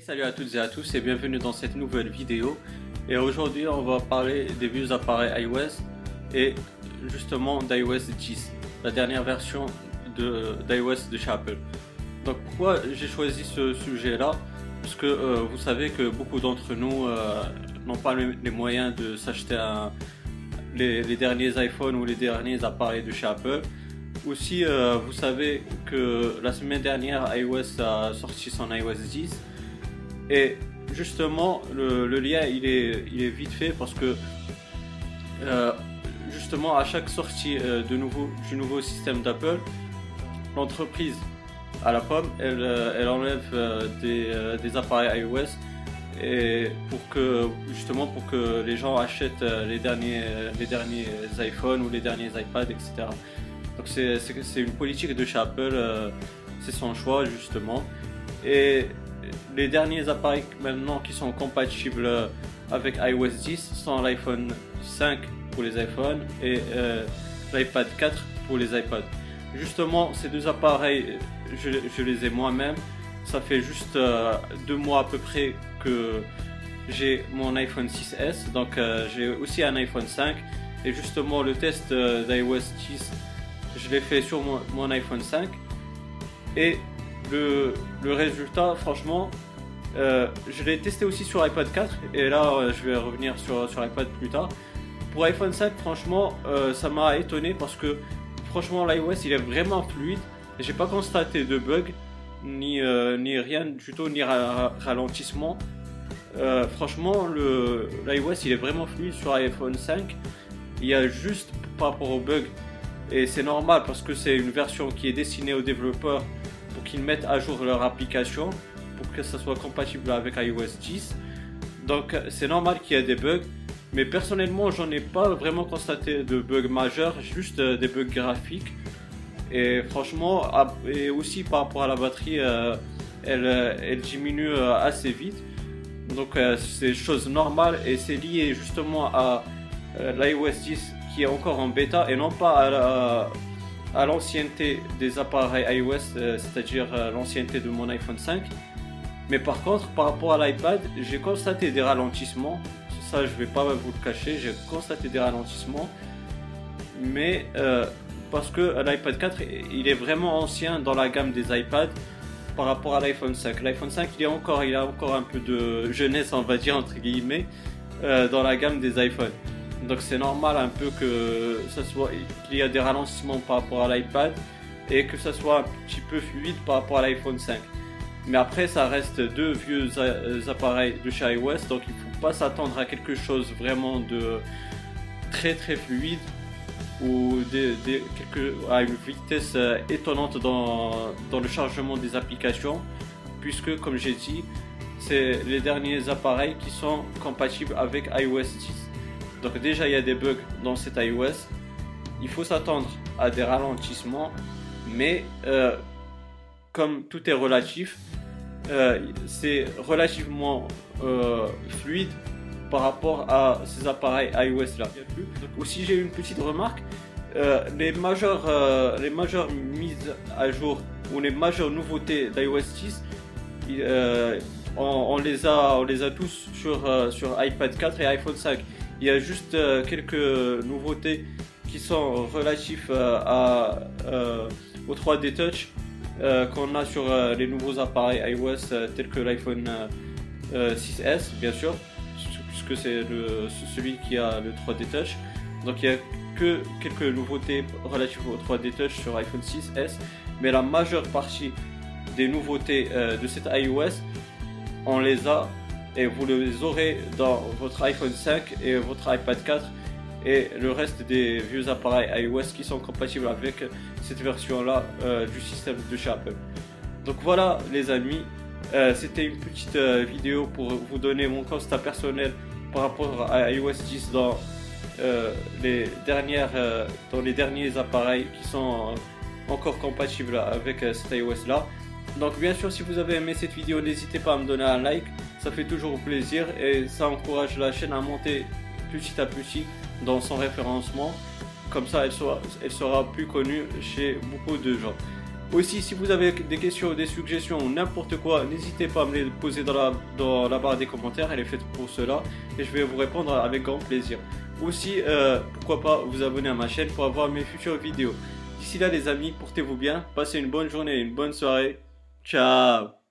Salut à toutes et à tous et bienvenue dans cette nouvelle vidéo. Et aujourd'hui on va parler des vieux appareils iOS et justement d'iOS 10, la dernière version d'iOS de, chez Apple. Donc pourquoi j'ai choisi ce sujet là Parce que euh, vous savez que beaucoup d'entre nous euh, n'ont pas les moyens de s'acheter les, les, derniers iPhones ou les derniers appareils de chez Apple. Aussi, euh, vous savez que la semaine dernière, iOS a sorti son iOS 10 et justement, le, lien il est, il vite fait parce que euh, justement, à chaque sortie euh, de nouveau, du nouveau système d'Apple, l'entreprise à la pomme, elle, elle enlève des, des, appareils iOS pour que justement pour que les gens achètent les derniers, iPhones ou les derniers iPads, etc. Donc c'est une politique de chez Apple, euh, c'est son choix justement. Les derniers appareils maintenant qui sont compatibles avec iOS 10 sont l'iPhone 5 pour les iPhones et euh, l'iPad 4 pour les iPads. Justement, ces deux appareils, je, les ai moi-même. Ça fait juste euh, deux mois à peu près que j'ai mon iPhone 6S, donc j'ai aussi un iPhone 5. Et justement, le test d'iOS 10 je l'ai fait sur mon, iPhone 5 et le, résultat, franchement, euh, je l'ai testé aussi sur iPad 4 et là euh, je vais revenir sur, sur iPad plus tard. Pour iPhone 5, franchement, euh, ça m'a étonné parce que franchement, l'iOS il est vraiment fluide. J'ai pas constaté de bug ni, ni rien du tout, ni ralentissement. franchement, l'iOS il est vraiment fluide sur iPhone 5. Il y a juste par rapport au bug et c'est normal parce que c'est une version qui est destinée aux développeurs pour qu'ils mettent à jour leur application pour que ça soit compatible avec iOS 10. Donc c'est normal qu'il y ait des bugs. Mais personnellement, j'en ai pas vraiment constaté de bugs majeurs, juste euh, des bugs graphiques. Et franchement, et aussi par rapport à la batterie, euh, elle, euh, elle diminue assez vite. Donc c'est chose normale et c'est lié justement à l'iOS 10 qui est encore en bêta et non pas à l'ancienneté des appareils iOS, euh, c'est-à-dire euh, l'ancienneté de mon iPhone 5. Mais par contre, par rapport à l'iPad, j'ai constaté des ralentissements. Ça, je vais pas vous le cacher, j'ai constaté des ralentissements. Mais euh, parce que l'iPad 4, il est vraiment ancien dans la gamme des iPads par rapport à l'iPhone 5. L'iPhone 5, il, est encore, il a encore un peu de jeunesse, on va dire, entre guillemets, dans la gamme des iPhones. Donc c'est normal un peu que ça soit qu'il y a des ralentissements par rapport à l'iPad et que ça soit un petit peu fluide par rapport à l'iPhone 5. Mais après ça reste deux vieux appareils de chez iOS donc il ne faut pas s'attendre à quelque chose vraiment de très très fluide ou à une vitesse euh, étonnante dans le chargement des applications puisque comme j'ai dit c'est les derniers appareils qui sont compatibles avec iOS 10. Donc déjà il y a des bugs dans cet iOS. Il faut s'attendre à des ralentissements, mais euh, comme tout est relatif, euh, c'est relativement euh, fluide par rapport à ces appareils iOS là. Aussi j'ai une petite remarque, les majeures, les majeures mises à jour ou les majeures nouveautés d'iOS 10, on, les a, on les a tous sur, sur iPad 4 et iPhone 5. Il y a juste euh, quelques nouveautés qui sont relatives euh, euh, au 3D Touch qu'on a sur les nouveaux appareils iOS tels que l'iPhone 6S, bien sûr, puisque c'est celui qui a le 3D Touch. Donc il n'y a que quelques nouveautés relatives au 3D Touch sur iPhone 6S, mais la majeure partie des nouveautés de cet iOS, on les a et vous les aurez dans votre iPhone 5 et votre iPad 4 et le reste des vieux appareils iOS qui sont compatibles avec cette version là euh, du système de chez Apple. Donc voilà les amis, euh, c'était une petite euh, vidéo pour vous donner mon constat personnel par rapport à iOS 10 dans les dernières dans les derniers appareils qui sont encore compatibles avec cet iOS là. Donc bien sûr si vous avez aimé cette vidéo n'hésitez pas à me donner un like ça fait toujours plaisir et ça encourage la chaîne à monter petit à petit dans son référencement. Comme ça, elle sera, elle sera plus connue chez beaucoup de gens. Aussi, si vous avez des questions, des suggestions ou n'importe quoi, n'hésitez pas à me les poser dans la, dans la barre des commentaires, elle est faite pour cela et je vais vous répondre avec grand plaisir. Aussi, euh, pourquoi pas vous abonner à ma chaîne pour avoir mes futures vidéos. D'ici là les amis, portez-vous bien, passez une bonne journée une bonne soirée. Ciao